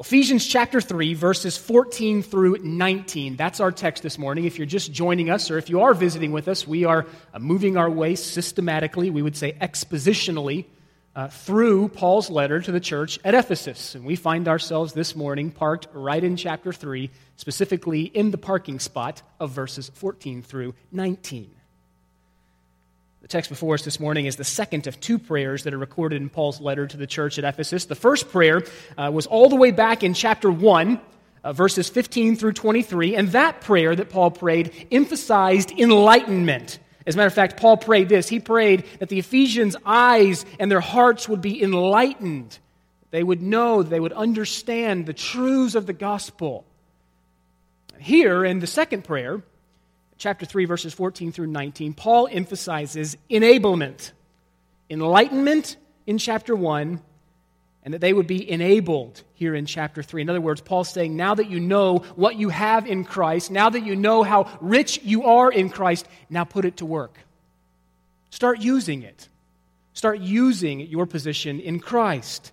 Ephesians chapter 3, verses 14 through 19. That's our text this morning. If you're just joining us or if you are visiting with us, we are uh, moving our way systematically, we would say expositionally, uh, through Paul's letter to the church at Ephesus. And we find ourselves this morning parked right in chapter 3, specifically in the parking spot of verses 14 through 19. The text before us this morning is the second of two prayers that are recorded in Paul's letter to the church at Ephesus. The first prayer uh, was all the way back in chapter 1, uh, verses 15 through 23, and that prayer that Paul prayed emphasized enlightenment. As a matter of fact, Paul prayed this. He prayed that the Ephesians' eyes and their hearts would be enlightened. They would know, they would understand the truths of the gospel. Here in the second prayer, chapter 3, verses 14 through 19, Paul emphasizes enablement, enlightenment in chapter 1, and that they would be enabled here in chapter 3. In other words, Paul's saying, now that you know what you have in Christ, now that you know how rich you are in Christ, now put it to work. Start using it. Start using your position in Christ.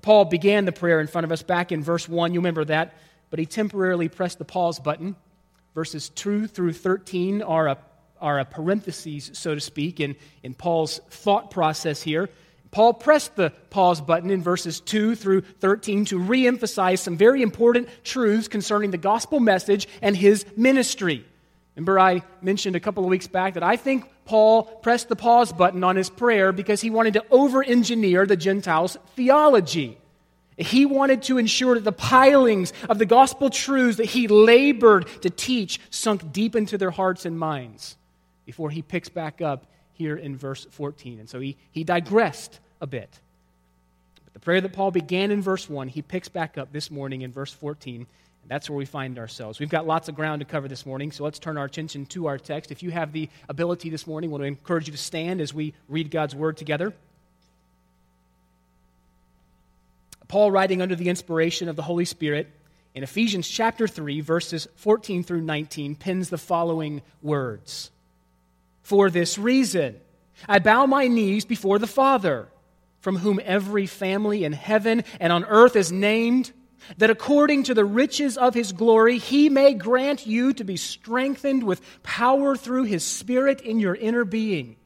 Paul began the prayer in front of us back in verse 1. You remember that, but he temporarily pressed the pause button Verses 2 through 13 are a, are a parenthesis, so to speak, in, in Paul's thought process here. Paul pressed the pause button in verses 2 through 13 to reemphasize some very important truths concerning the gospel message and his ministry. Remember, I mentioned a couple of weeks back that I think Paul pressed the pause button on his prayer because he wanted to over engineer the Gentiles' theology. He wanted to ensure that the pilings of the gospel truths that he labored to teach sunk deep into their hearts and minds before he picks back up here in verse 14. And so he, he digressed a bit. But the prayer that Paul began in verse 1, he picks back up this morning in verse 14. And that's where we find ourselves. We've got lots of ground to cover this morning, so let's turn our attention to our text. If you have the ability this morning, I want to encourage you to stand as we read God's word together. Paul, writing under the inspiration of the Holy Spirit, in Ephesians chapter 3, verses 14 through 19, pins the following words. For this reason, I bow my knees before the Father, from whom every family in heaven and on earth is named, that according to the riches of his glory, he may grant you to be strengthened with power through his Spirit in your inner being,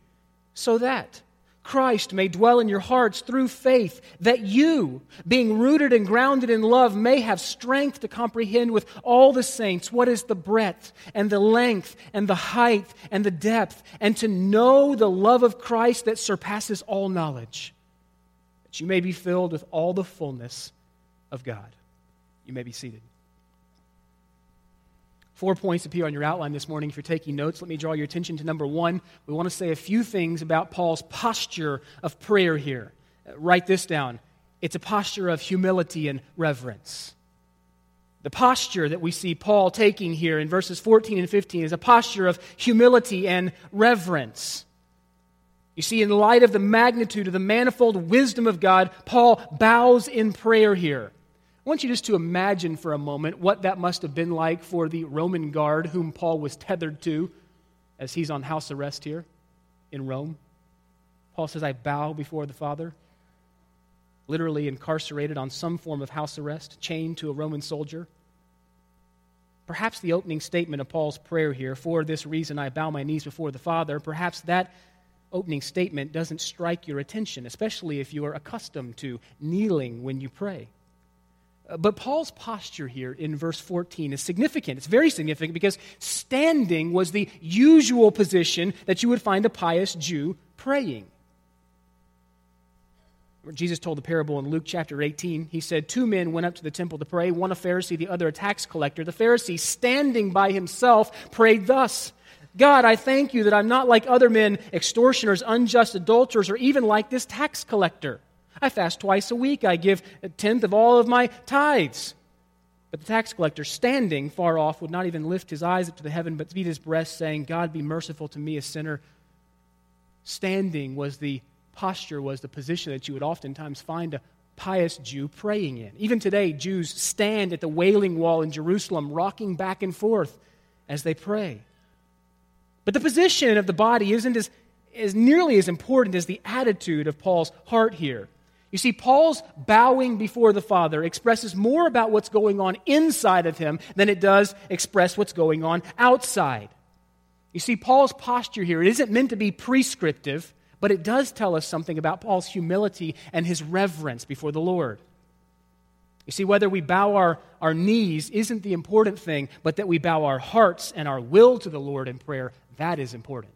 so that Christ may dwell in your hearts through faith, that you, being rooted and grounded in love, may have strength to comprehend with all the saints what is the breadth and the length and the height and the depth, and to know the love of Christ that surpasses all knowledge, that you may be filled with all the fullness of God. You may be seated. Four points appear on your outline this morning. If you're taking notes, let me draw your attention to number one. We want to say a few things about Paul's posture of prayer here. Uh, write this down it's a posture of humility and reverence. The posture that we see Paul taking here in verses 14 and 15 is a posture of humility and reverence. You see, in light of the magnitude of the manifold wisdom of God, Paul bows in prayer here. I want you just to imagine for a moment what that must have been like for the Roman guard whom Paul was tethered to as he's on house arrest here in Rome. Paul says, I bow before the Father. Literally incarcerated on some form of house arrest, chained to a Roman soldier. Perhaps the opening statement of Paul's prayer here, for this reason I bow my knees before the Father, perhaps that opening statement doesn't strike your attention, especially if you are accustomed to kneeling when you pray. But Paul's posture here in verse 14 is significant. It's very significant because standing was the usual position that you would find a pious Jew praying. Jesus told the parable in Luke chapter 18. He said, Two men went up to the temple to pray, one a Pharisee, the other a tax collector. The Pharisee, standing by himself, prayed thus God, I thank you that I'm not like other men, extortioners, unjust adulterers, or even like this tax collector. I fast twice a week. I give a tenth of all of my tithes. But the tax collector, standing far off, would not even lift his eyes up to the heaven, but beat his breast, saying, God, be merciful to me, a sinner. Standing was the posture, was the position that you would oftentimes find a pious Jew praying in. Even today, Jews stand at the Wailing Wall in Jerusalem, rocking back and forth as they pray. But the position of the body isn't as, as nearly as important as the attitude of Paul's heart here. You see, Paul's bowing before the Father expresses more about what's going on inside of him than it does express what's going on outside. You see, Paul's posture here, it isn't meant to be prescriptive, but it does tell us something about Paul's humility and his reverence before the Lord. You see, whether we bow our, our knees isn't the important thing, but that we bow our hearts and our will to the Lord in prayer, that is important.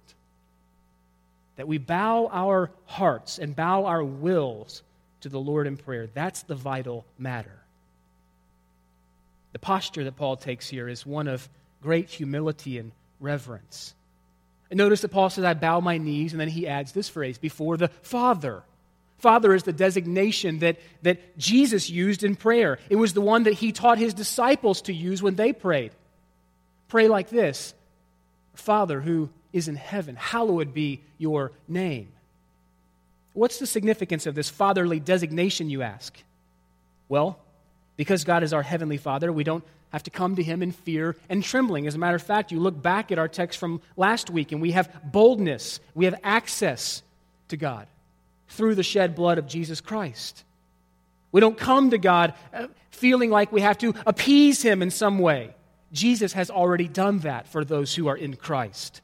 That we bow our hearts and bow our wills to the Lord in prayer. That's the vital matter. The posture that Paul takes here is one of great humility and reverence. And notice that Paul says, I bow my knees, and then he adds this phrase, before the Father. Father is the designation that, that Jesus used in prayer. It was the one that he taught his disciples to use when they prayed. Pray like this Father who is in heaven, hallowed be your name. What's the significance of this fatherly designation, you ask? Well, because God is our heavenly Father, we don't have to come to Him in fear and trembling. As a matter of fact, you look back at our text from last week, and we have boldness, we have access to God through the shed blood of Jesus Christ. We don't come to God uh, feeling like we have to appease Him in some way. Jesus has already done that for those who are in Christ.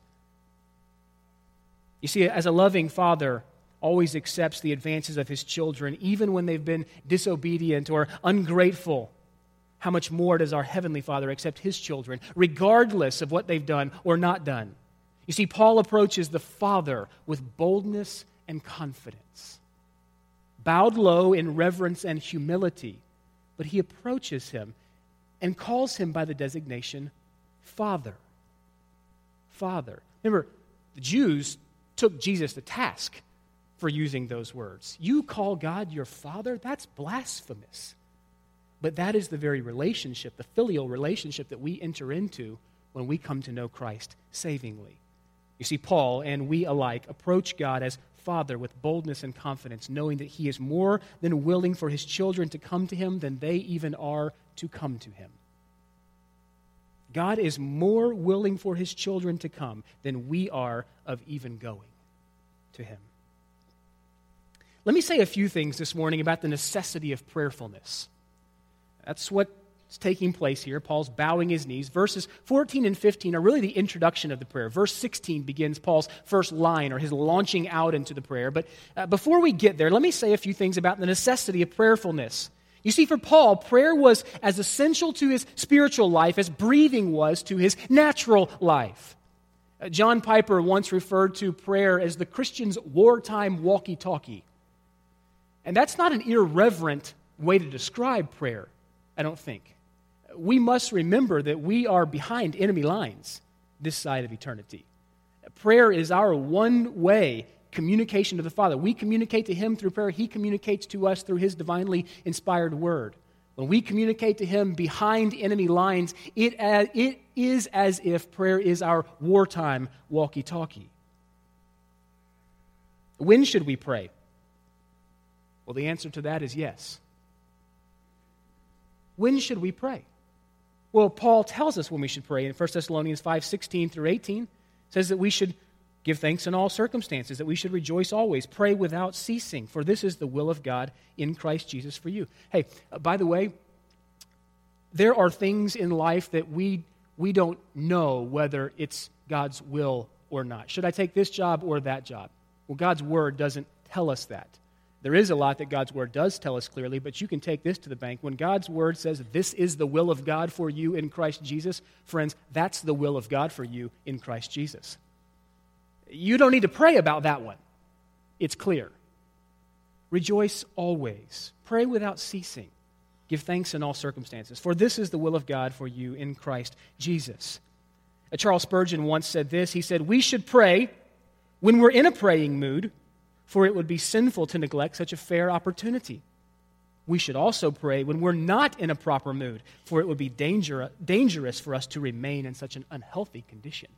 You see, as a loving Father, always accepts the advances of his children, even when they've been disobedient or ungrateful. How much more does our Heavenly Father accept his children, regardless of what they've done or not done? You see, Paul approaches the Father with boldness and confidence, bowed low in reverence and humility, but he approaches him and calls him by the designation Father. Father. Remember, the Jews took Jesus to task for using those words. You call God your father? That's blasphemous. But that is the very relationship, the filial relationship that we enter into when we come to know Christ savingly. You see, Paul and we alike approach God as Father with boldness and confidence, knowing that He is more than willing for His children to come to Him than they even are to come to Him. God is more willing for His children to come than we are of even going to Him. Let me say a few things this morning about the necessity of prayerfulness. That's what's taking place here. Paul's bowing his knees. Verses 14 and 15 are really the introduction of the prayer. Verse 16 begins Paul's first line or his launching out into the prayer. But uh, before we get there, let me say a few things about the necessity of prayerfulness. You see, for Paul, prayer was as essential to his spiritual life as breathing was to his natural life. Uh, John Piper once referred to prayer as the Christian's wartime walkie talkie. And that's not an irreverent way to describe prayer, I don't think. We must remember that we are behind enemy lines this side of eternity. Prayer is our one way communication to the Father. We communicate to Him through prayer, He communicates to us through His divinely inspired word. When we communicate to Him behind enemy lines, it, it is as if prayer is our wartime walkie talkie. When should we pray? Well, the answer to that is yes. When should we pray? Well, Paul tells us when we should pray in 1 Thessalonians 5 16 through 18. says that we should give thanks in all circumstances, that we should rejoice always, pray without ceasing, for this is the will of God in Christ Jesus for you. Hey, uh, by the way, there are things in life that we, we don't know whether it's God's will or not. Should I take this job or that job? Well, God's word doesn't tell us that. There is a lot that God's word does tell us clearly, but you can take this to the bank. When God's word says this is the will of God for you in Christ Jesus, friends, that's the will of God for you in Christ Jesus. You don't need to pray about that one, it's clear. Rejoice always, pray without ceasing, give thanks in all circumstances, for this is the will of God for you in Christ Jesus. Uh, Charles Spurgeon once said this He said, We should pray when we're in a praying mood for it would be sinful to neglect such a fair opportunity. We should also pray when we're not in a proper mood, for it would be danger, dangerous for us to remain in such an unhealthy condition.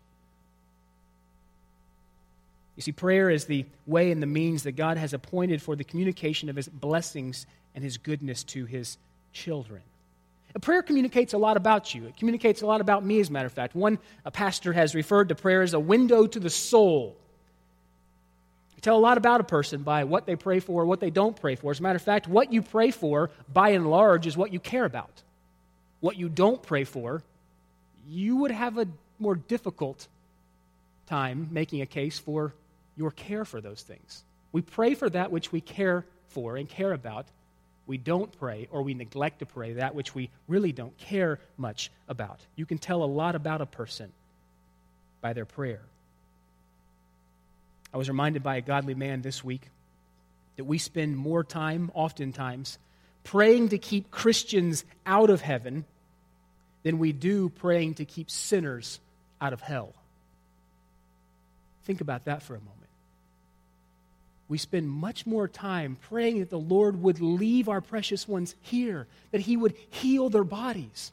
You see, prayer is the way and the means that God has appointed for the communication of his blessings and his goodness to his children. A prayer communicates a lot about you. It communicates a lot about me, as a matter of fact. One pastor has referred to prayer as a window to the soul tell a lot about a person by what they pray for, what they don't pray for. As a matter of fact, what you pray for, by and large, is what you care about. What you don't pray for, you would have a more difficult time making a case for your care for those things. We pray for that which we care for and care about. We don't pray or we neglect to pray that which we really don't care much about. You can tell a lot about a person by their prayer. I was reminded by a godly man this week that we spend more time, oftentimes, praying to keep Christians out of heaven than we do praying to keep sinners out of hell. Think about that for a moment. We spend much more time praying that the Lord would leave our precious ones here, that He would heal their bodies,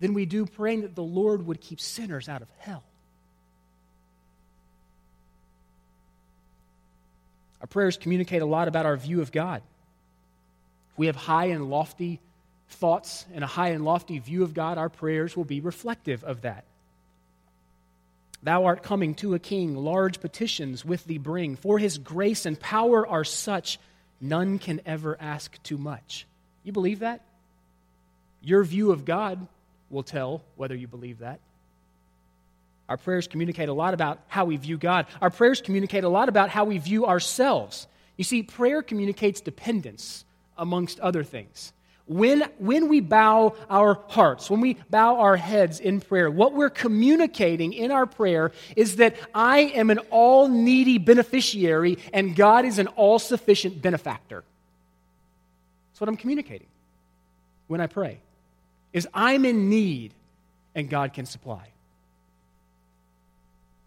than we do praying that the Lord would keep sinners out of hell. Our prayers communicate a lot about our view of God. If we have high and lofty thoughts and a high and lofty view of God, our prayers will be reflective of that. Thou art coming to a king, large petitions with thee bring. For his grace and power are such, none can ever ask too much. You believe that? Your view of God will tell whether you believe that. Our prayers communicate a lot about how we view God. Our prayers communicate a lot about how we view ourselves. You see, prayer communicates dependence, amongst other things. When, when we bow our hearts, when we bow our heads in prayer, what we're communicating in our prayer is that I am an all needy beneficiary and God is an all sufficient benefactor. That's what I'm communicating when I pray. Is I'm in need and God can supply.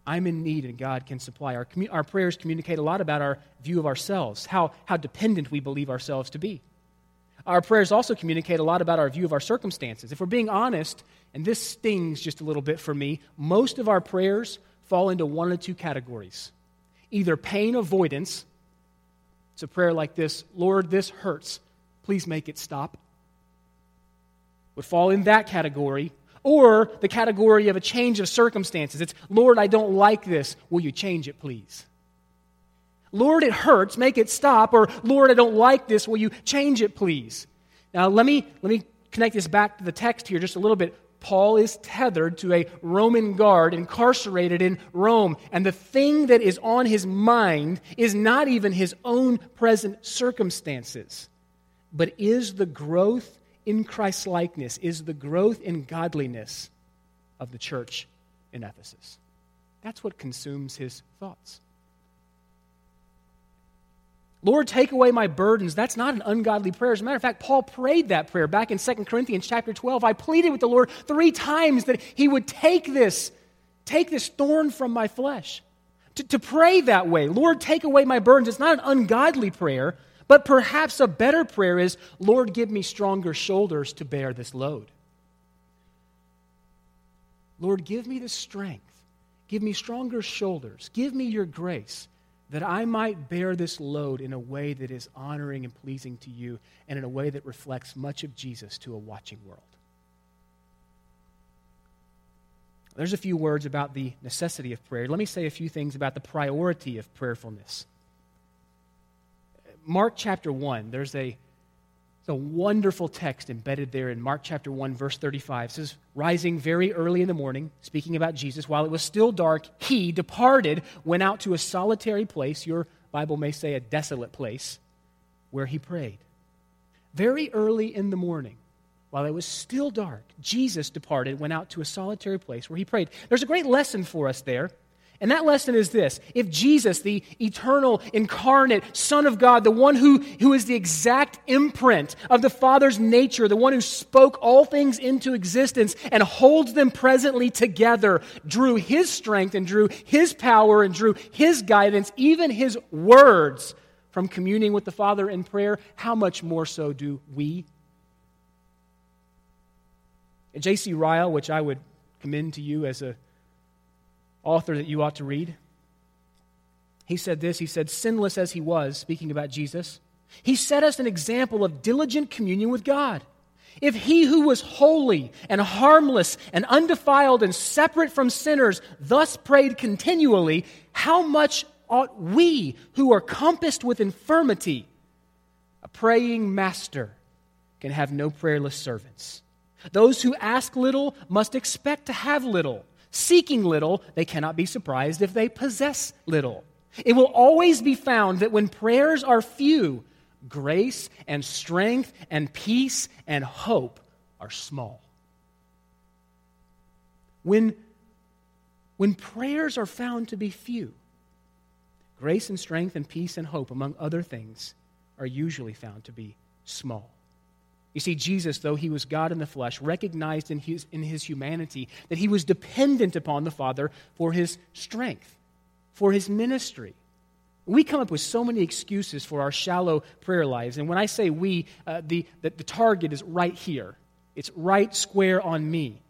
I'm in need and God can supply. Our, our prayers communicate a lot about our view of ourselves, how, how dependent we believe ourselves to be. Our prayers also communicate a lot about our view of our circumstances. If we're being honest, and this stings just a little bit for me, most of our prayers fall into one of two categories either pain avoidance, it's a prayer like this Lord, this hurts, please make it stop, would fall in that category, or the category of a change of circumstances. It's, Lord, I don't like this, will you change it, please? Lord, it hurts, make it stop, or Lord, I don't like this, will you change it, please? Now, let me, let me connect this back to the text here just a little bit. Paul is tethered to a Roman guard incarcerated in Rome, and the thing that is on his mind is not even his own present circumstances, but is the growth in Christ likeness, is the growth in godliness of the church in Ephesus. That's what consumes his thoughts. Lord, take away my burdens. That's not an ungodly prayer. As a matter of fact, Paul prayed that prayer back in 2 Corinthians chapter 12. I pleaded with the Lord three times that he would take this, take this thorn from my flesh. To, to pray that way, Lord, take away my burdens, it's not an ungodly prayer, but perhaps a better prayer is, Lord, give me stronger shoulders to bear this load. Lord, give me the strength. Give me stronger shoulders. Give me your grace that I might bear this load in a way that is honoring and pleasing to you, and in a way that reflects much of Jesus to a watching world. There's a few words about the necessity of prayer. Let me say a few things about the priority of prayerfulness. Mark chapter 1, there's a a wonderful text embedded there in Mark chapter 1, verse 35. It says, Rising very early in the morning, speaking about Jesus, while it was still dark, he departed, went out to a solitary place, your Bible may say a desolate place, where he prayed. Very early in the morning, while it was still dark, Jesus departed, went out to a solitary place where he prayed. There's a great lesson for us there and that lesson is this if Jesus, the eternal, incarnate Son of God, the one who, who is the exact imprint of the Father's nature, the one who spoke all things into existence and holds them presently together, drew his strength and drew his power and drew his guidance, even his words, from communing with the Father in prayer, how much more so do we? J.C. Ryle, which I would commend to you as a author that you ought to read. He said this He said, Sinless as he was, speaking about Jesus, he set us an example of diligent communion with God. If he who was holy and harmless and undefiled and separate from sinners thus prayed continually, how much ought we, who are compassed with infirmity, a praying master can have no prayerless servants. Those who ask little must expect to have little. Seeking little, they cannot be surprised if they possess little. It will always be found that when prayers are few, grace and strength and peace and hope are small. When, when prayers are found to be few, grace and strength and peace and hope, among other things, are usually found to be small. You see, Jesus, though he was God in the flesh, recognized in his, in his humanity that he was dependent upon the Father for his strength, for his ministry. We come up with so many excuses for our shallow prayer lives. And when I say we, uh, the, the, the target is right here, it's right square on me.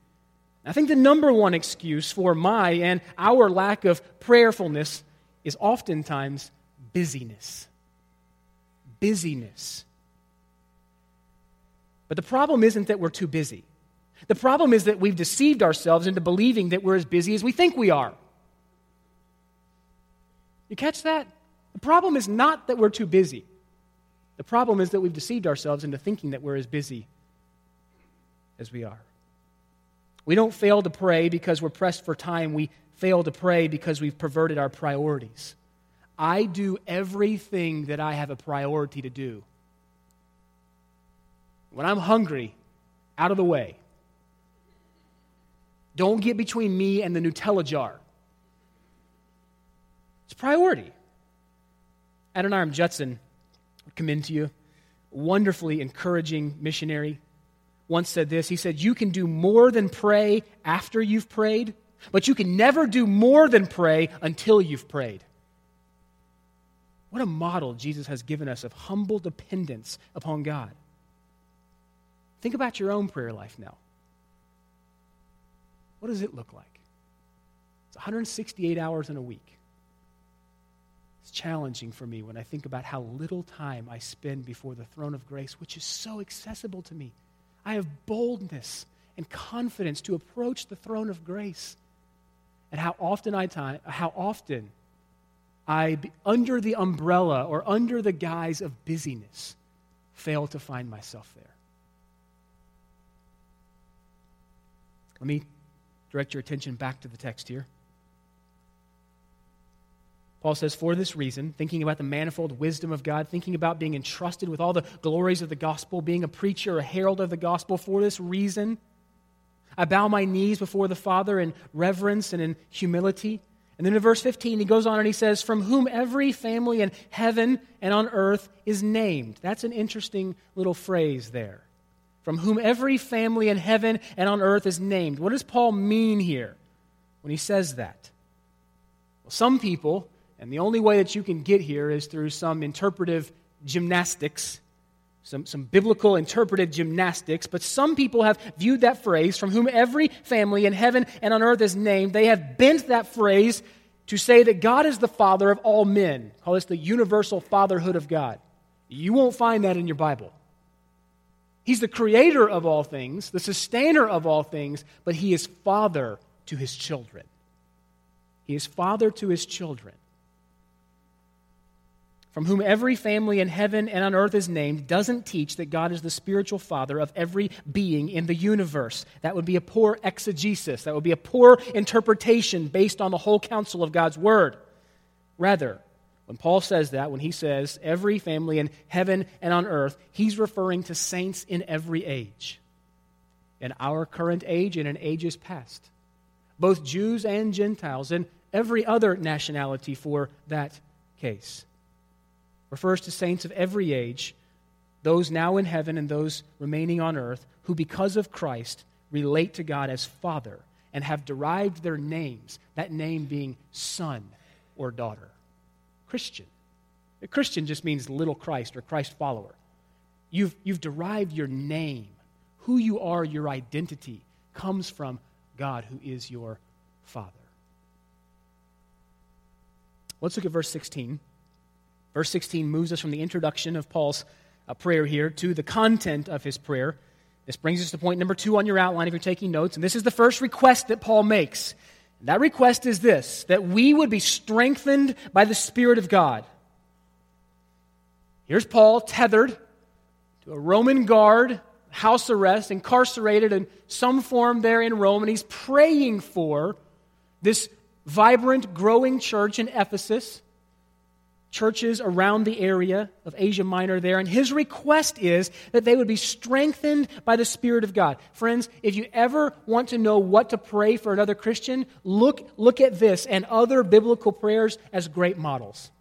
I think the number one excuse for my and our lack of prayerfulness is oftentimes busyness. Busyness. But the problem isn't that we're too busy. The problem is that we've deceived ourselves into believing that we're as busy as we think we are. You catch that? The problem is not that we're too busy. The problem is that we've deceived ourselves into thinking that we're as busy as we are. We don't fail to pray because we're pressed for time. We fail to pray because we've perverted our priorities. I do everything that I have a priority to do. When I'm hungry, out of the way. Don't get between me and the Nutella jar. It's priority. Adoniram Judson come into you, wonderfully encouraging missionary, once said this. He said, You can do more than pray after you've prayed, but you can never do more than pray until you've prayed. What a model Jesus has given us of humble dependence upon God. Think about your own prayer life now. What does it look like? It's 168 hours in a week. It's challenging for me when I think about how little time I spend before the throne of grace, which is so accessible to me. I have boldness and confidence to approach the throne of grace. And how often I time, how often I under the umbrella or under the guise of busyness fail to find myself there. Let me direct your attention back to the text here. Paul says, For this reason, thinking about the manifold wisdom of God, thinking about being entrusted with all the glories of the gospel, being a preacher, a herald of the gospel, for this reason, I bow my knees before the Father in reverence and in humility. And then in verse 15, he goes on and he says, From whom every family in heaven and on earth is named. That's an interesting little phrase there. From whom every family in heaven and on earth is named. What does Paul mean here when he says that? Well, some people and the only way that you can get here is through some interpretive gymnastics, some, some biblical interpretive gymnastics. But some people have viewed that phrase, from whom every family in heaven and on earth is named, they have bent that phrase to say that God is the father of all men. Call this the universal fatherhood of God. You won't find that in your Bible. He's the creator of all things, the sustainer of all things, but he is father to his children. He is father to his children from whom every family in heaven and on earth is named, doesn't teach that God is the spiritual father of every being in the universe. That would be a poor exegesis. That would be a poor interpretation based on the whole counsel of God's word. Rather, when Paul says that, when he says every family in heaven and on earth, he's referring to saints in every age. In our current age and in ages past. Both Jews and Gentiles, and every other nationality for that case refers to saints of every age, those now in heaven and those remaining on earth, who because of Christ relate to God as Father and have derived their names, that name being son or daughter. Christian. A Christian just means little Christ or Christ follower. You've, you've derived your name. Who you are, your identity, comes from God who is your Father. Let's look at verse 16. Verse 16 moves us from the introduction of Paul's uh, prayer here to the content of his prayer. This brings us to point number two on your outline if you're taking notes. And this is the first request that Paul makes. That request is this that we would be strengthened by the Spirit of God. Here's Paul tethered to a Roman guard, house arrest, incarcerated in some form there in Rome, and he's praying for this vibrant, growing church in Ephesus churches around the area of Asia Minor there. And his request is that they would be strengthened by the Spirit of God. Friends, if you ever want to know what to pray for another Christian, look, look at this and other biblical prayers as great models.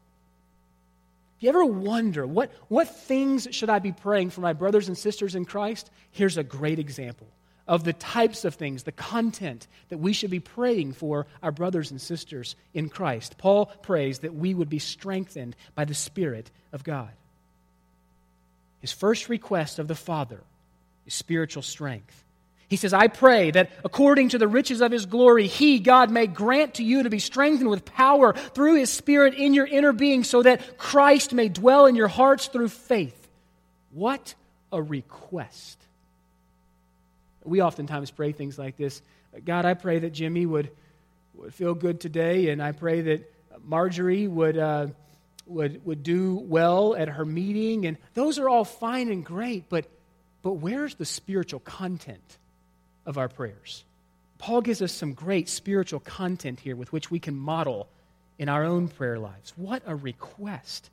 If you ever wonder, what, what things should I be praying for my brothers and sisters in Christ? Here's a great example of the types of things, the content that we should be praying for our brothers and sisters in Christ. Paul prays that we would be strengthened by the Spirit of God. His first request of the Father is spiritual strength. He says, I pray that according to the riches of his glory, he, God, may grant to you to be strengthened with power through his Spirit in your inner being, so that Christ may dwell in your hearts through faith. What a request! We oftentimes pray things like this God, I pray that Jimmy would, would feel good today, and I pray that Marjorie would, uh, would, would do well at her meeting. And those are all fine and great, but, but where's the spiritual content of our prayers? Paul gives us some great spiritual content here with which we can model in our own prayer lives. What a request!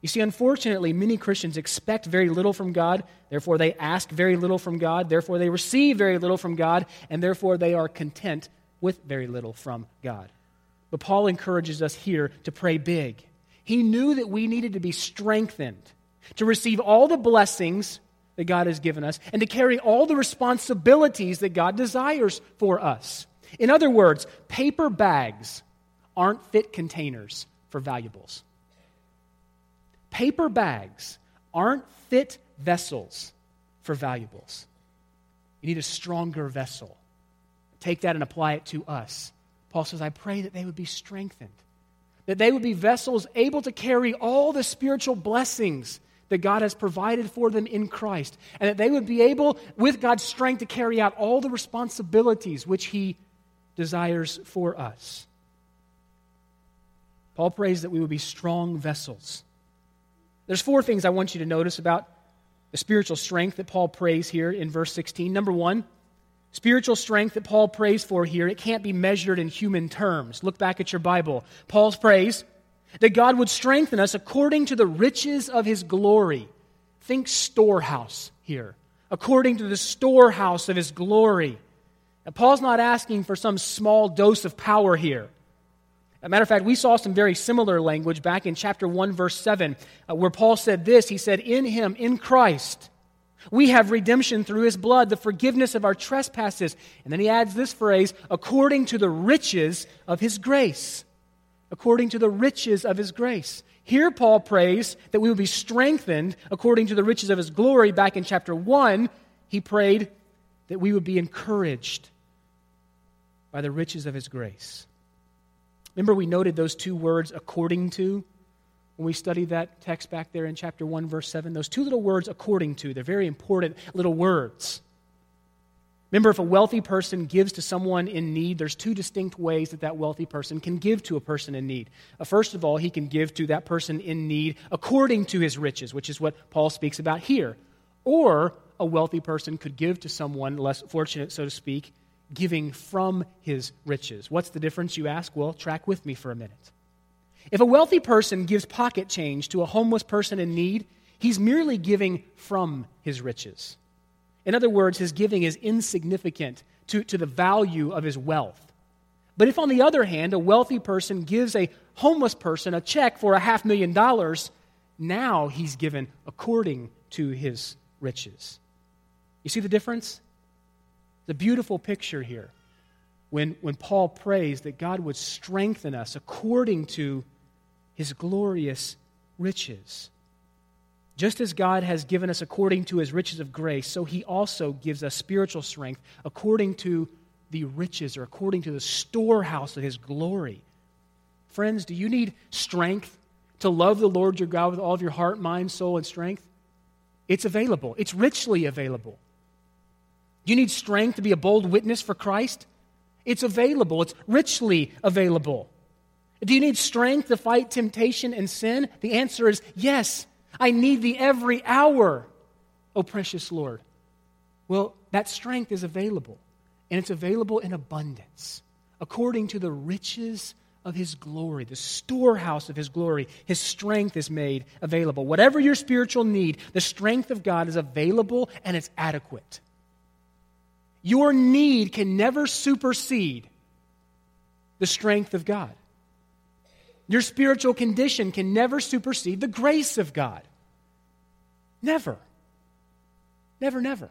You see, unfortunately, many Christians expect very little from God, therefore, they ask very little from God, therefore, they receive very little from God, and therefore, they are content with very little from God. But Paul encourages us here to pray big. He knew that we needed to be strengthened to receive all the blessings that God has given us and to carry all the responsibilities that God desires for us. In other words, paper bags aren't fit containers for valuables. Paper bags aren't fit vessels for valuables. You need a stronger vessel. Take that and apply it to us. Paul says, I pray that they would be strengthened, that they would be vessels able to carry all the spiritual blessings that God has provided for them in Christ, and that they would be able, with God's strength, to carry out all the responsibilities which He desires for us. Paul prays that we would be strong vessels there's four things I want you to notice about the spiritual strength that Paul prays here in verse 16. Number one, spiritual strength that Paul prays for here, it can't be measured in human terms. Look back at your Bible. Paul's prays that God would strengthen us according to the riches of his glory. Think storehouse here. According to the storehouse of his glory. Now, Paul's not asking for some small dose of power here. A matter of fact, we saw some very similar language back in chapter 1, verse 7, uh, where Paul said this He said, In him, in Christ, we have redemption through his blood, the forgiveness of our trespasses. And then he adds this phrase, according to the riches of his grace. According to the riches of his grace. Here, Paul prays that we will be strengthened according to the riches of his glory. Back in chapter 1, he prayed that we would be encouraged by the riches of his grace. Remember, we noted those two words, according to, when we studied that text back there in chapter 1, verse 7? Those two little words, according to, they're very important little words. Remember, if a wealthy person gives to someone in need, there's two distinct ways that that wealthy person can give to a person in need. Uh, first of all, he can give to that person in need according to his riches, which is what Paul speaks about here. Or a wealthy person could give to someone less fortunate, so to speak, giving from his riches. What's the difference, you ask? Well, track with me for a minute. If a wealthy person gives pocket change to a homeless person in need, he's merely giving from his riches. In other words, his giving is insignificant to, to the value of his wealth. But if, on the other hand, a wealthy person gives a homeless person a check for a half million dollars, now he's given according to his riches. You see the difference? The beautiful picture here when, when Paul prays that God would strengthen us according to his glorious riches. Just as God has given us according to his riches of grace, so he also gives us spiritual strength according to the riches or according to the storehouse of his glory. Friends, do you need strength to love the Lord your God with all of your heart, mind, soul, and strength? It's available, it's richly available. Do you need strength to be a bold witness for Christ? It's available, it's richly available. Do you need strength to fight temptation and sin? The answer is yes. I need thee every hour, O precious Lord. Well, that strength is available, and it's available in abundance, according to the riches of his glory, the storehouse of his glory. His strength is made available. Whatever your spiritual need, the strength of God is available and it's adequate. Your need can never supersede the strength of God. Your spiritual condition can never supersede the grace of God. Never. Never, never.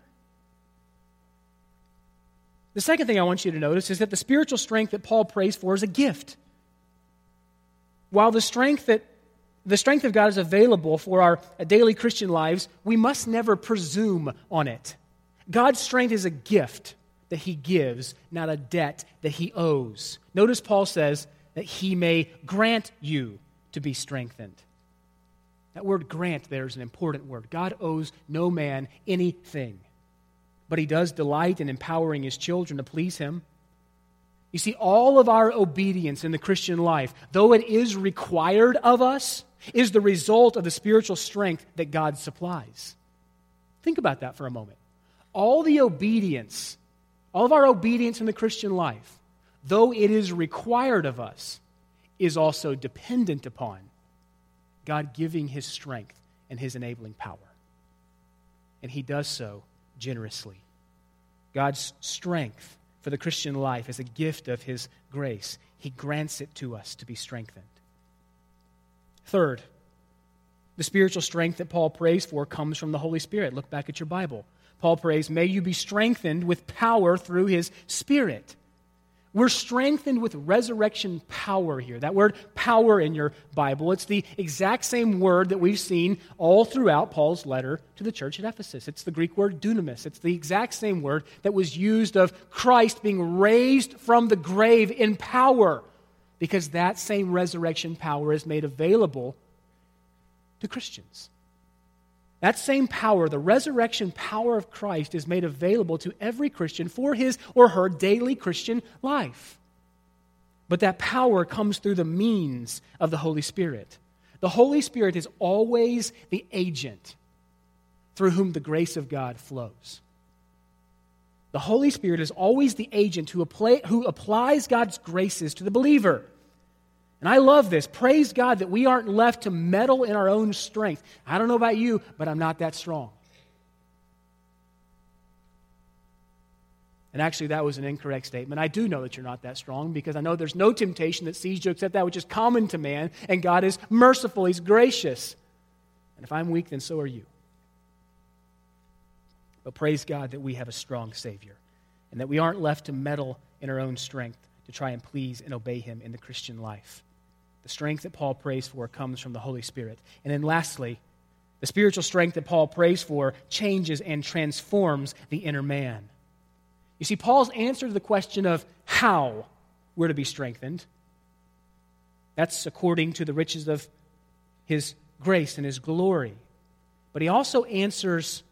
The second thing I want you to notice is that the spiritual strength that Paul prays for is a gift. While the strength that the strength of God is available for our daily Christian lives, we must never presume on it. God's strength is a gift that he gives, not a debt that he owes. Notice Paul says that he may grant you to be strengthened. That word grant there is an important word. God owes no man anything, but he does delight in empowering his children to please him. You see, all of our obedience in the Christian life, though it is required of us, is the result of the spiritual strength that God supplies. Think about that for a moment. All the obedience, all of our obedience in the Christian life, though it is required of us, is also dependent upon God giving his strength and his enabling power. And he does so generously. God's strength for the Christian life is a gift of His grace. He grants it to us to be strengthened. Third, the spiritual strength that Paul prays for comes from the Holy Spirit. Look back at your Bible. Paul prays, May you be strengthened with power through His Spirit. We're strengthened with resurrection power here. That word power in your Bible, it's the exact same word that we've seen all throughout Paul's letter to the church at Ephesus. It's the Greek word dunamis. It's the exact same word that was used of Christ being raised from the grave in power, because that same resurrection power is made available to Christians. That same power, the resurrection power of Christ, is made available to every Christian for his or her daily Christian life. But that power comes through the means of the Holy Spirit. The Holy Spirit is always the agent through whom the grace of God flows. The Holy Spirit is always the agent who, apply, who applies God's graces to the believer. And I love this. Praise God that we aren't left to meddle in our own strength. I don't know about you, but I'm not that strong. And actually, that was an incorrect statement. I do know that you're not that strong because I know there's no temptation that sees you except that which is common to man, and God is merciful, He's gracious. And if I'm weak, then so are you. But praise God that we have a strong Savior and that we aren't left to meddle in our own strength to try and please and obey Him in the Christian life. The strength that Paul prays for comes from the Holy Spirit. And then lastly, the spiritual strength that Paul prays for changes and transforms the inner man. You see, Paul's answer to the question of how we're to be strengthened, that's according to the riches of his grace and his glory. But he also answers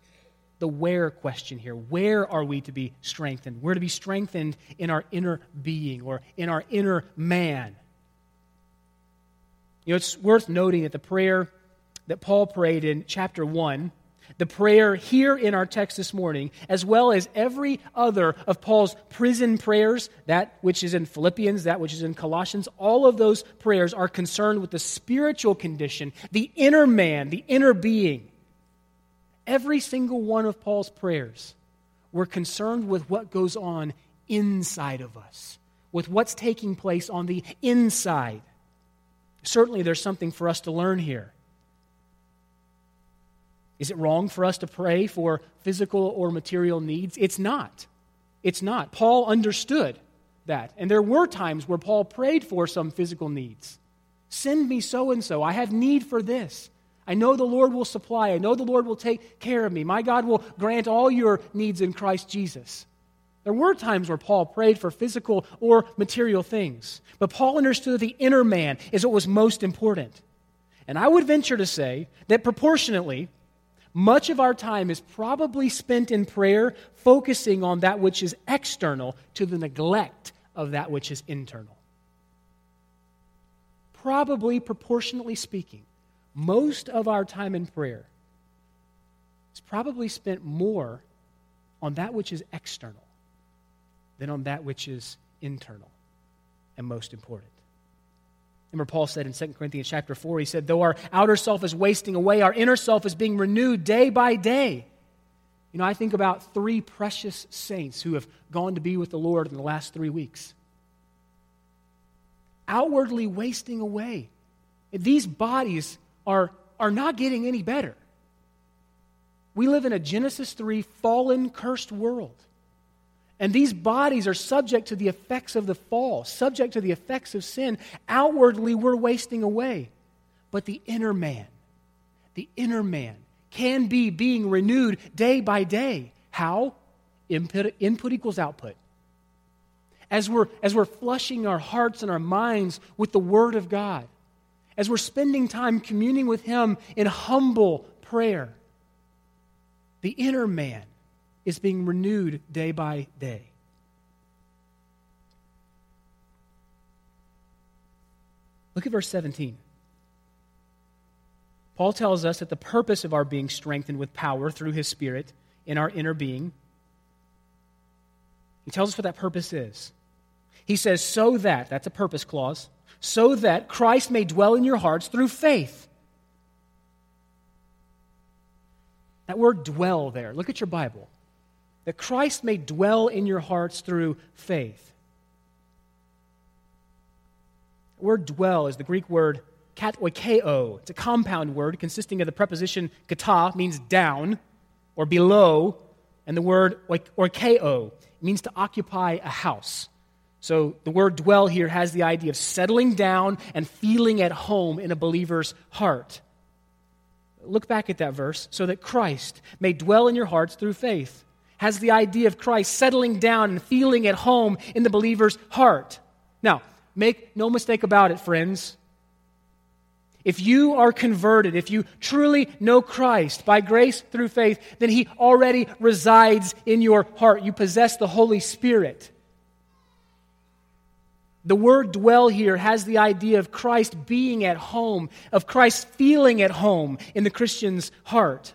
the where question here. Where are we to be strengthened? We're to be strengthened in our inner being or in our inner man. You know, it's worth noting that the prayer that Paul prayed in chapter 1, the prayer here in our text this morning, as well as every other of Paul's prison prayers, that which is in Philippians, that which is in Colossians, all of those prayers are concerned with the spiritual condition, the inner man, the inner being. Every single one of Paul's prayers were concerned with what goes on inside of us, with what's taking place on the inside. Certainly, there's something for us to learn here. Is it wrong for us to pray for physical or material needs? It's not. It's not. Paul understood that. And there were times where Paul prayed for some physical needs. Send me so and so. I have need for this. I know the Lord will supply. I know the Lord will take care of me. My God will grant all your needs in Christ Jesus. There were times where Paul prayed for physical or material things, but Paul understood the inner man is what was most important. And I would venture to say that proportionately, much of our time is probably spent in prayer focusing on that which is external to the neglect of that which is internal. Probably proportionately speaking, most of our time in prayer is probably spent more on that which is external than on that which is internal and most important. Remember, Paul said in 2 Corinthians chapter 4, he said, Though our outer self is wasting away, our inner self is being renewed day by day. You know, I think about three precious saints who have gone to be with the Lord in the last three weeks. Outwardly wasting away. These bodies are, are not getting any better. We live in a Genesis 3 fallen, cursed world. And these bodies are subject to the effects of the fall, subject to the effects of sin. Outwardly, we're wasting away. But the inner man, the inner man, can be being renewed day by day. How? Input, input equals output. As we're, as we're flushing our hearts and our minds with the Word of God, as we're spending time communing with Him in humble prayer, the inner man is being renewed day by day. Look at verse 17. Paul tells us that the purpose of our being strengthened with power through his Spirit in our inner being, he tells us what that purpose is. He says, so that, that's a purpose clause, so that Christ may dwell in your hearts through faith. That word dwell there, look at your Bible that Christ may dwell in your hearts through faith. The word dwell is the Greek word katoikeo. It's a compound word consisting of the preposition kata, means down or below, and the word oikeo means to occupy a house. So the word dwell here has the idea of settling down and feeling at home in a believer's heart. Look back at that verse. So that Christ may dwell in your hearts through faith has the idea of Christ settling down and feeling at home in the believer's heart. Now, make no mistake about it, friends. If you are converted, if you truly know Christ by grace through faith, then He already resides in your heart. You possess the Holy Spirit. The word dwell here has the idea of Christ being at home, of Christ feeling at home in the Christian's heart.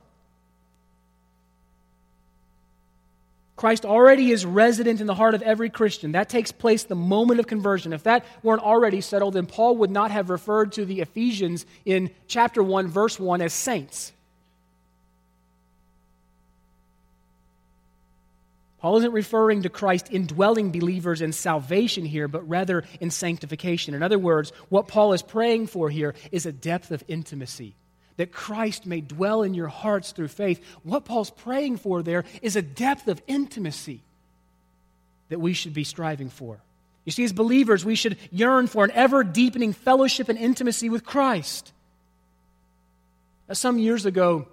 Christ already is resident in the heart of every Christian. That takes place the moment of conversion. If that weren't already settled, then Paul would not have referred to the Ephesians in chapter 1, verse 1 as saints. Paul isn't referring to Christ indwelling believers in salvation here, but rather in sanctification. In other words, what Paul is praying for here is a depth of intimacy that Christ may dwell in your hearts through faith. What Paul's praying for there is a depth of intimacy that we should be striving for. You see, as believers, we should yearn for an ever deepening fellowship and intimacy with Christ. Now, Some years ago,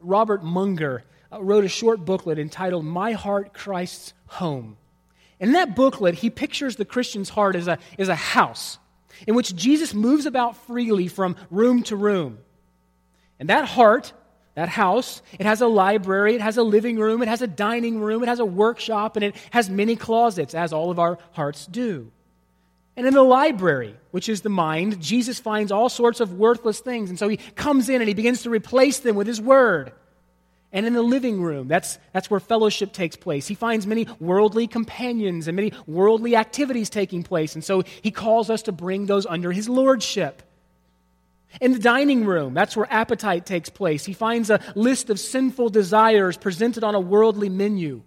Robert Munger uh, wrote a short booklet entitled My Heart, Christ's Home. In that booklet, he pictures the Christian's heart as a, as a house in which Jesus moves about freely from room to room. And that heart, that house, it has a library, it has a living room, it has a dining room, it has a workshop, and it has many closets, as all of our hearts do. And in the library, which is the mind, Jesus finds all sorts of worthless things. And so he comes in and he begins to replace them with his word. And in the living room, that's, that's where fellowship takes place. He finds many worldly companions and many worldly activities taking place. And so he calls us to bring those under his lordship. In the dining room, that's where appetite takes place. He finds a list of sinful desires presented on a worldly menu.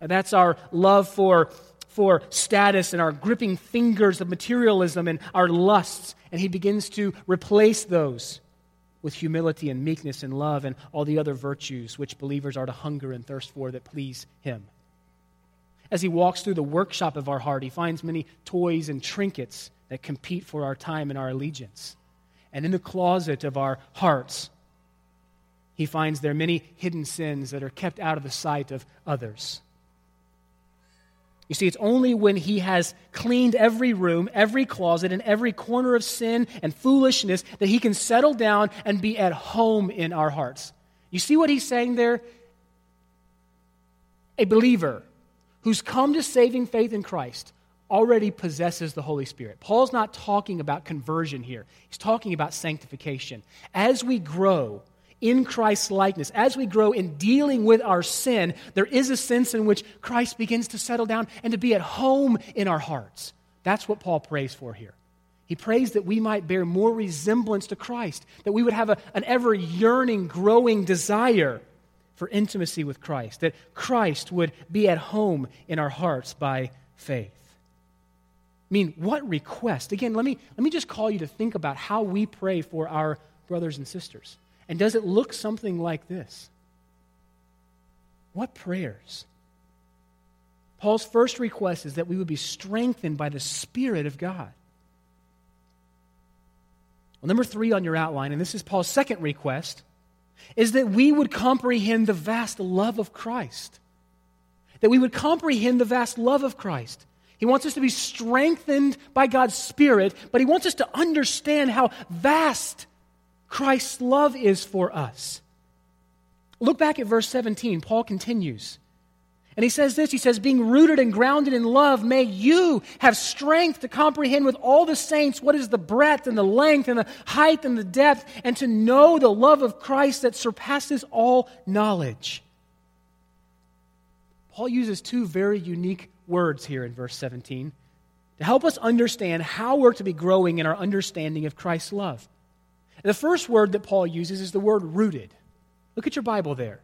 And that's our love for, for status and our gripping fingers of materialism and our lusts. And he begins to replace those with humility and meekness and love and all the other virtues which believers are to hunger and thirst for that please him. As he walks through the workshop of our heart, he finds many toys and trinkets that compete for our time and our allegiance and in the closet of our hearts, he finds there many hidden sins that are kept out of the sight of others. You see, it's only when he has cleaned every room, every closet, and every corner of sin and foolishness that he can settle down and be at home in our hearts. You see what he's saying there? A believer who's come to saving faith in Christ already possesses the Holy Spirit. Paul's not talking about conversion here, he's talking about sanctification. As we grow, in Christ's likeness, as we grow in dealing with our sin, there is a sense in which Christ begins to settle down and to be at home in our hearts. That's what Paul prays for here. He prays that we might bear more resemblance to Christ, that we would have a, an ever yearning, growing desire for intimacy with Christ, that Christ would be at home in our hearts by faith. I mean, what request? Again, let me, let me just call you to think about how we pray for our brothers and sisters. And does it look something like this? What prayers? Paul's first request is that we would be strengthened by the Spirit of God. Well, number three on your outline, and this is Paul's second request, is that we would comprehend the vast love of Christ. That we would comprehend the vast love of Christ. He wants us to be strengthened by God's Spirit, but He wants us to understand how vast Christ's love is for us. Look back at verse 17. Paul continues. And he says this He says, Being rooted and grounded in love, may you have strength to comprehend with all the saints what is the breadth and the length and the height and the depth, and to know the love of Christ that surpasses all knowledge. Paul uses two very unique words here in verse 17 to help us understand how we're to be growing in our understanding of Christ's love. The first word that Paul uses is the word rooted. Look at your Bible there.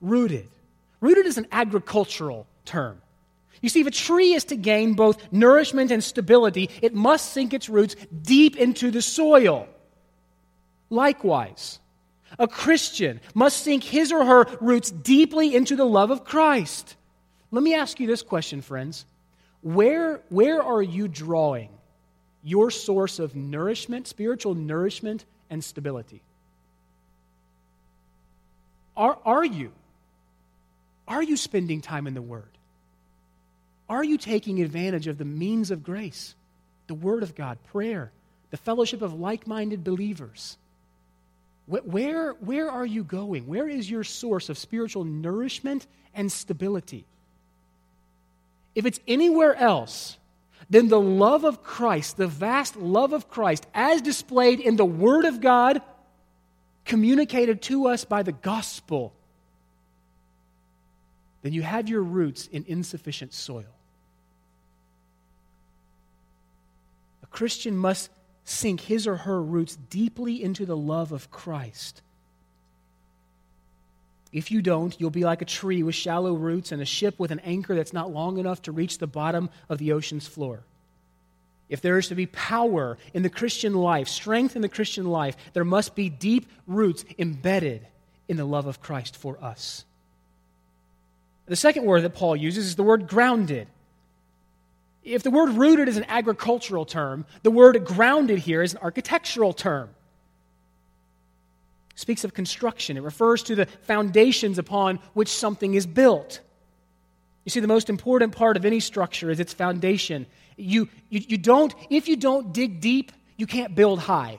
Rooted. Rooted is an agricultural term. You see, if a tree is to gain both nourishment and stability, it must sink its roots deep into the soil. Likewise, a Christian must sink his or her roots deeply into the love of Christ. Let me ask you this question, friends. Where, where are you drawing your source of nourishment, spiritual nourishment, and stability? Are, are you? Are you spending time in the Word? Are you taking advantage of the means of grace, the Word of God, prayer, the fellowship of like minded believers? Where, where are you going? Where is your source of spiritual nourishment and stability? If it's anywhere else, then the love of Christ, the vast love of Christ, as displayed in the Word of God, communicated to us by the gospel, then you have your roots in insufficient soil. A Christian must sink his or her roots deeply into the love of Christ. If you don't, you'll be like a tree with shallow roots and a ship with an anchor that's not long enough to reach the bottom of the ocean's floor. If there is to be power in the Christian life, strength in the Christian life, there must be deep roots embedded in the love of Christ for us. The second word that Paul uses is the word grounded. If the word rooted is an agricultural term, the word grounded here is an architectural term speaks of construction. It refers to the foundations upon which something is built. You see, the most important part of any structure is its foundation. You, you, you don't, if you don't dig deep, you can't build high.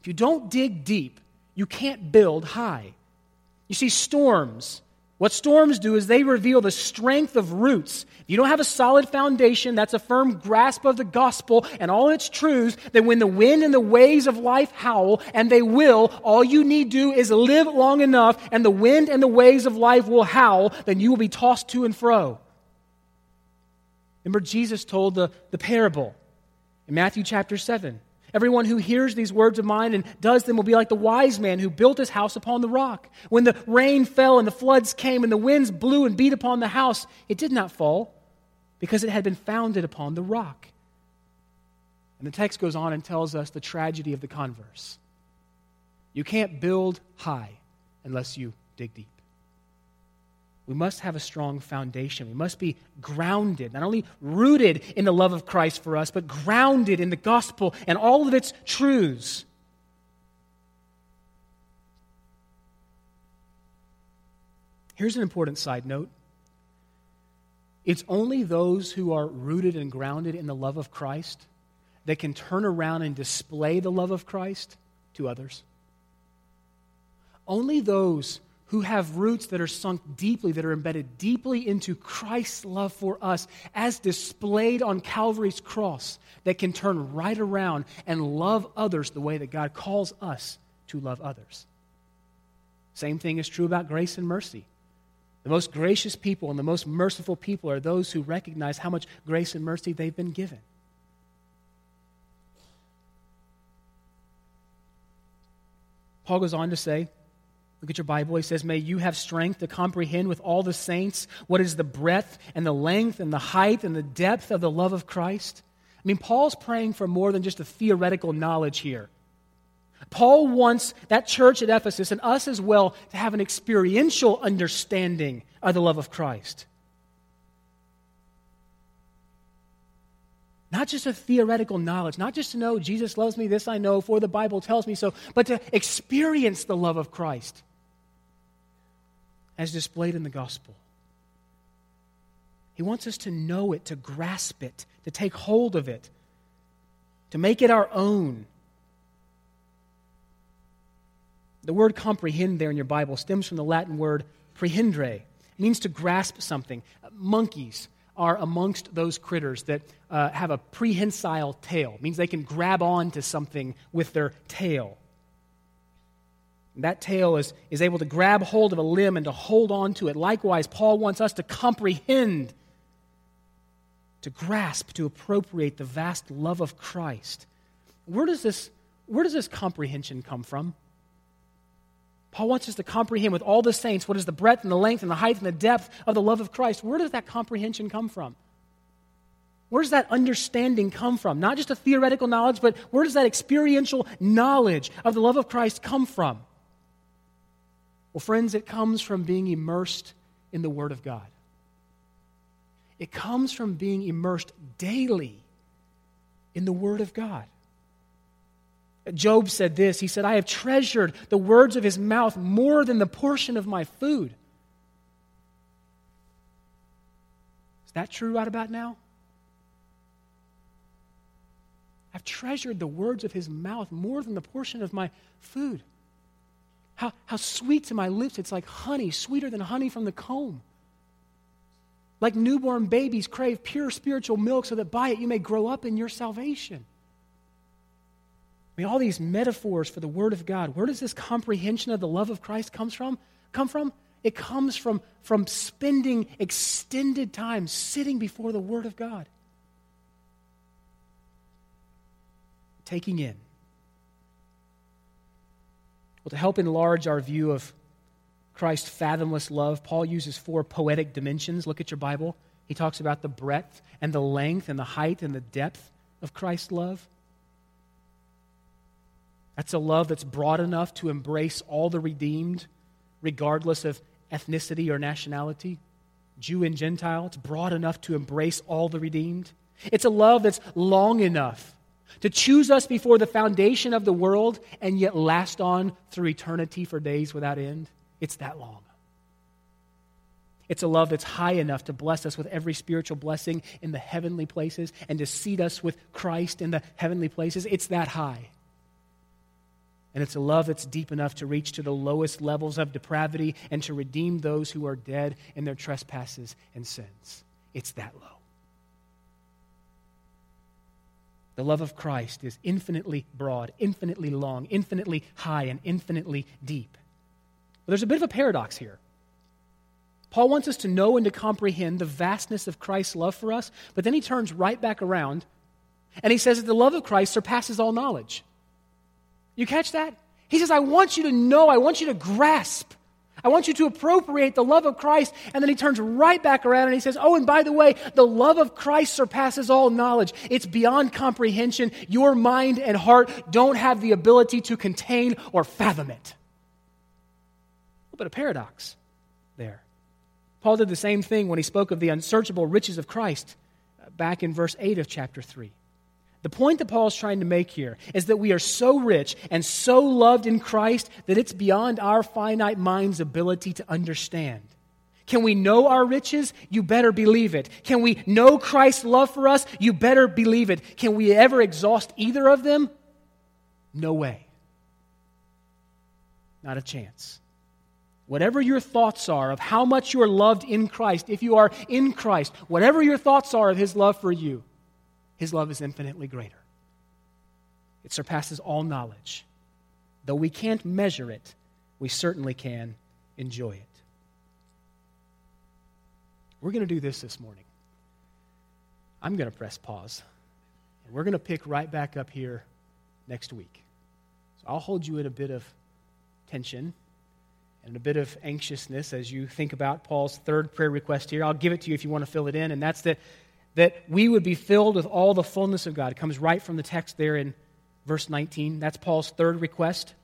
If you don't dig deep, you can't build high. You see, storms, what storms do is they reveal the strength of roots. If you don't have a solid foundation, that's a firm grasp of the gospel and all its truths, then when the wind and the waves of life howl, and they will, all you need do is live long enough, and the wind and the waves of life will howl, then you will be tossed to and fro. Remember, Jesus told the, the parable in Matthew chapter 7. Everyone who hears these words of mine and does them will be like the wise man who built his house upon the rock. When the rain fell and the floods came and the winds blew and beat upon the house, it did not fall because it had been founded upon the rock. And the text goes on and tells us the tragedy of the converse. You can't build high unless you dig deep. We must have a strong foundation. We must be grounded, not only rooted in the love of Christ for us, but grounded in the gospel and all of its truths. Here's an important side note it's only those who are rooted and grounded in the love of Christ that can turn around and display the love of Christ to others. Only those who have roots that are sunk deeply, that are embedded deeply into Christ's love for us, as displayed on Calvary's cross, that can turn right around and love others the way that God calls us to love others. Same thing is true about grace and mercy. The most gracious people and the most merciful people are those who recognize how much grace and mercy they've been given. Paul goes on to say, Look at your Bible. He says, May you have strength to comprehend with all the saints what is the breadth and the length and the height and the depth of the love of Christ. I mean, Paul's praying for more than just a theoretical knowledge here. Paul wants that church at Ephesus and us as well to have an experiential understanding of the love of Christ. Not just a theoretical knowledge, not just to know Jesus loves me, this I know, for the Bible tells me so, but to experience the love of Christ as displayed in the gospel. He wants us to know it, to grasp it, to take hold of it, to make it our own. The word comprehend there in your Bible stems from the Latin word prehendere. It means to grasp something. Monkeys are amongst those critters that uh, have a prehensile tail. It means they can grab on to something with their tail. That tail is, is able to grab hold of a limb and to hold on to it. Likewise, Paul wants us to comprehend, to grasp, to appropriate the vast love of Christ. Where does this, where does this comprehension come from? Paul wants us to comprehend with all the saints what is the breadth and the length and the height and the depth of the love of Christ. Where does that comprehension come from? Where does that understanding come from? Not just a theoretical knowledge, but where does that experiential knowledge of the love of Christ come from? Well, friends, it comes from being immersed in the Word of God. It comes from being immersed daily in the Word of God. Job said this He said, I have treasured the words of his mouth more than the portion of my food. Is that true right about now? I've treasured the words of his mouth more than the portion of my food. How, how sweet to my lips. It's like honey, sweeter than honey from the comb. Like newborn babies crave pure spiritual milk so that by it you may grow up in your salvation. I mean, all these metaphors for the Word of God. Where does this comprehension of the love of Christ comes from? Come from? It comes from, from spending extended time sitting before the Word of God. Taking in. Well, to help enlarge our view of Christ's fathomless love, Paul uses four poetic dimensions. Look at your Bible. He talks about the breadth and the length and the height and the depth of Christ's love. That's a love that's broad enough to embrace all the redeemed, regardless of ethnicity or nationality. Jew and Gentile, it's broad enough to embrace all the redeemed. It's a love that's long enough to choose us before the foundation of the world and yet last on through eternity for days without end. It's that long. It's a love that's high enough to bless us with every spiritual blessing in the heavenly places and to seat us with Christ in the heavenly places. It's that high. And it's a love that's deep enough to reach to the lowest levels of depravity and to redeem those who are dead in their trespasses and sins. It's that low. The love of Christ is infinitely broad, infinitely long, infinitely high, and infinitely deep. But there's a bit of a paradox here. Paul wants us to know and to comprehend the vastness of Christ's love for us, but then he turns right back around and he says that the love of Christ surpasses all knowledge. You catch that? He says, I want you to know, I want you to grasp. I want you to appropriate the love of Christ. And then he turns right back around and he says, Oh, and by the way, the love of Christ surpasses all knowledge. It's beyond comprehension. Your mind and heart don't have the ability to contain or fathom it. A little bit of paradox there. Paul did the same thing when he spoke of the unsearchable riches of Christ uh, back in verse 8 of chapter 3. The point that Paul is trying to make here is that we are so rich and so loved in Christ that it's beyond our finite mind's ability to understand. Can we know our riches? You better believe it. Can we know Christ's love for us? You better believe it. Can we ever exhaust either of them? No way. Not a chance. whatever your thoughts are of how much you are loved in Christ, if you are in Christ, whatever your thoughts are of His love for you, His love is infinitely greater. It surpasses all knowledge. Though we can't measure it, we certainly can enjoy it. We're going to do this this morning. I'm going to press pause. And we're going to pick right back up here next week. So I'll hold you in a bit of tension and a bit of anxiousness as you think about Paul's third prayer request here. I'll give it to you if you want to fill it in, and that's that, that we would be filled with all the fullness of God. It comes right from the text there in verse 19. That's Paul's third request.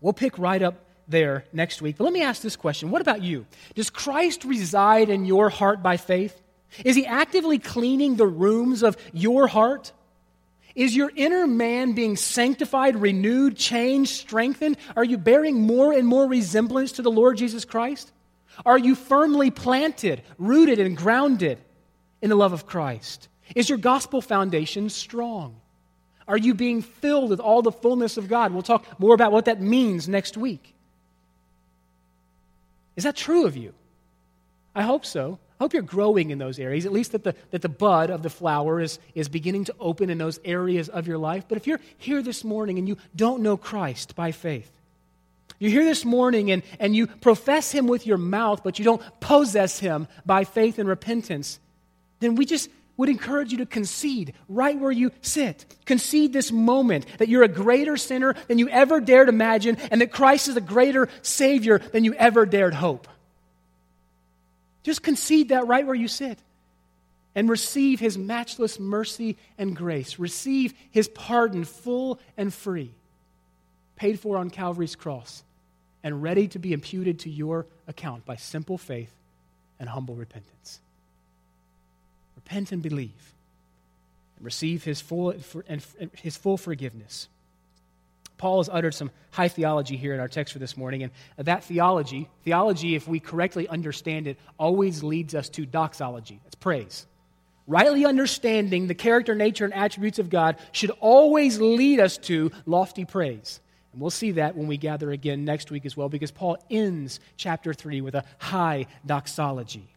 We'll pick right up there next week. But let me ask this question What about you? Does Christ reside in your heart by faith? Is he actively cleaning the rooms of your heart? Is your inner man being sanctified, renewed, changed, strengthened? Are you bearing more and more resemblance to the Lord Jesus Christ? Are you firmly planted, rooted, and grounded in the love of Christ? Is your gospel foundation strong? Are you being filled with all the fullness of God? We'll talk more about what that means next week. Is that true of you? I hope so. I hope you're growing in those areas, at least that the, that the bud of the flower is, is beginning to open in those areas of your life. But if you're here this morning and you don't know Christ by faith, you're here this morning and, and you profess Him with your mouth, but you don't possess Him by faith and repentance, then we just would encourage you to concede right where you sit. Concede this moment that you're a greater sinner than you ever dared imagine and that Christ is a greater Savior than you ever dared hope. Just concede that right where you sit and receive his matchless mercy and grace. Receive his pardon full and free, paid for on Calvary's cross, and ready to be imputed to your account by simple faith and humble repentance. Repent and believe, and receive his full, and his full forgiveness. Paul has uttered some high theology here in our text for this morning, and that theology, theology, if we correctly understand it, always leads us to doxology. It's praise. Rightly understanding the character, nature, and attributes of God should always lead us to lofty praise. And we'll see that when we gather again next week as well, because Paul ends chapter 3 with a high doxology.